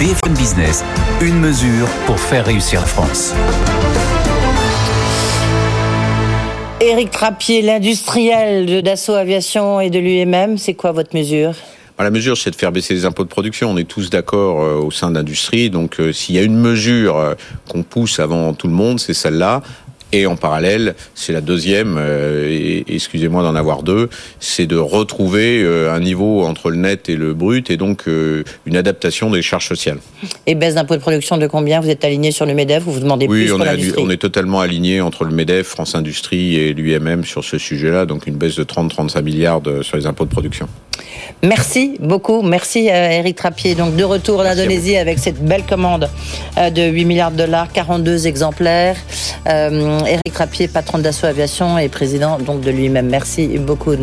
BFM Business, une mesure pour faire réussir la France. Éric Trappier, l'industriel de Dassault Aviation et de l'UMM, c'est quoi votre mesure? Bah, la mesure, c'est de faire baisser les impôts de production. On est tous d'accord euh, au sein de l'industrie. Donc, euh, s'il y a une mesure euh, qu'on pousse avant tout le monde, c'est celle-là. Et en parallèle, c'est la deuxième, euh, excusez-moi d'en avoir deux, c'est de retrouver euh, un niveau entre le net et le brut, et donc euh, une adaptation des charges sociales. Et baisse d'impôt de production de combien? Vous êtes aligné sur le MEDEF ou vous demandez oui, plus on pour est, l'industrie? on est totalement aligné entre le MEDEF, France Industrie et l'UMM sur ce sujet-là, donc une baisse de 30-35 milliards de, sur les impôts de production. Merci beaucoup. Merci à Eric Trappier. Donc de retour en Indonésie avec cette belle commande de 8 milliards de dollars, 42 exemplaires. Euh, Éric Trappier, patron d'Assaut Aviation et président donc de lui-même. Merci beaucoup.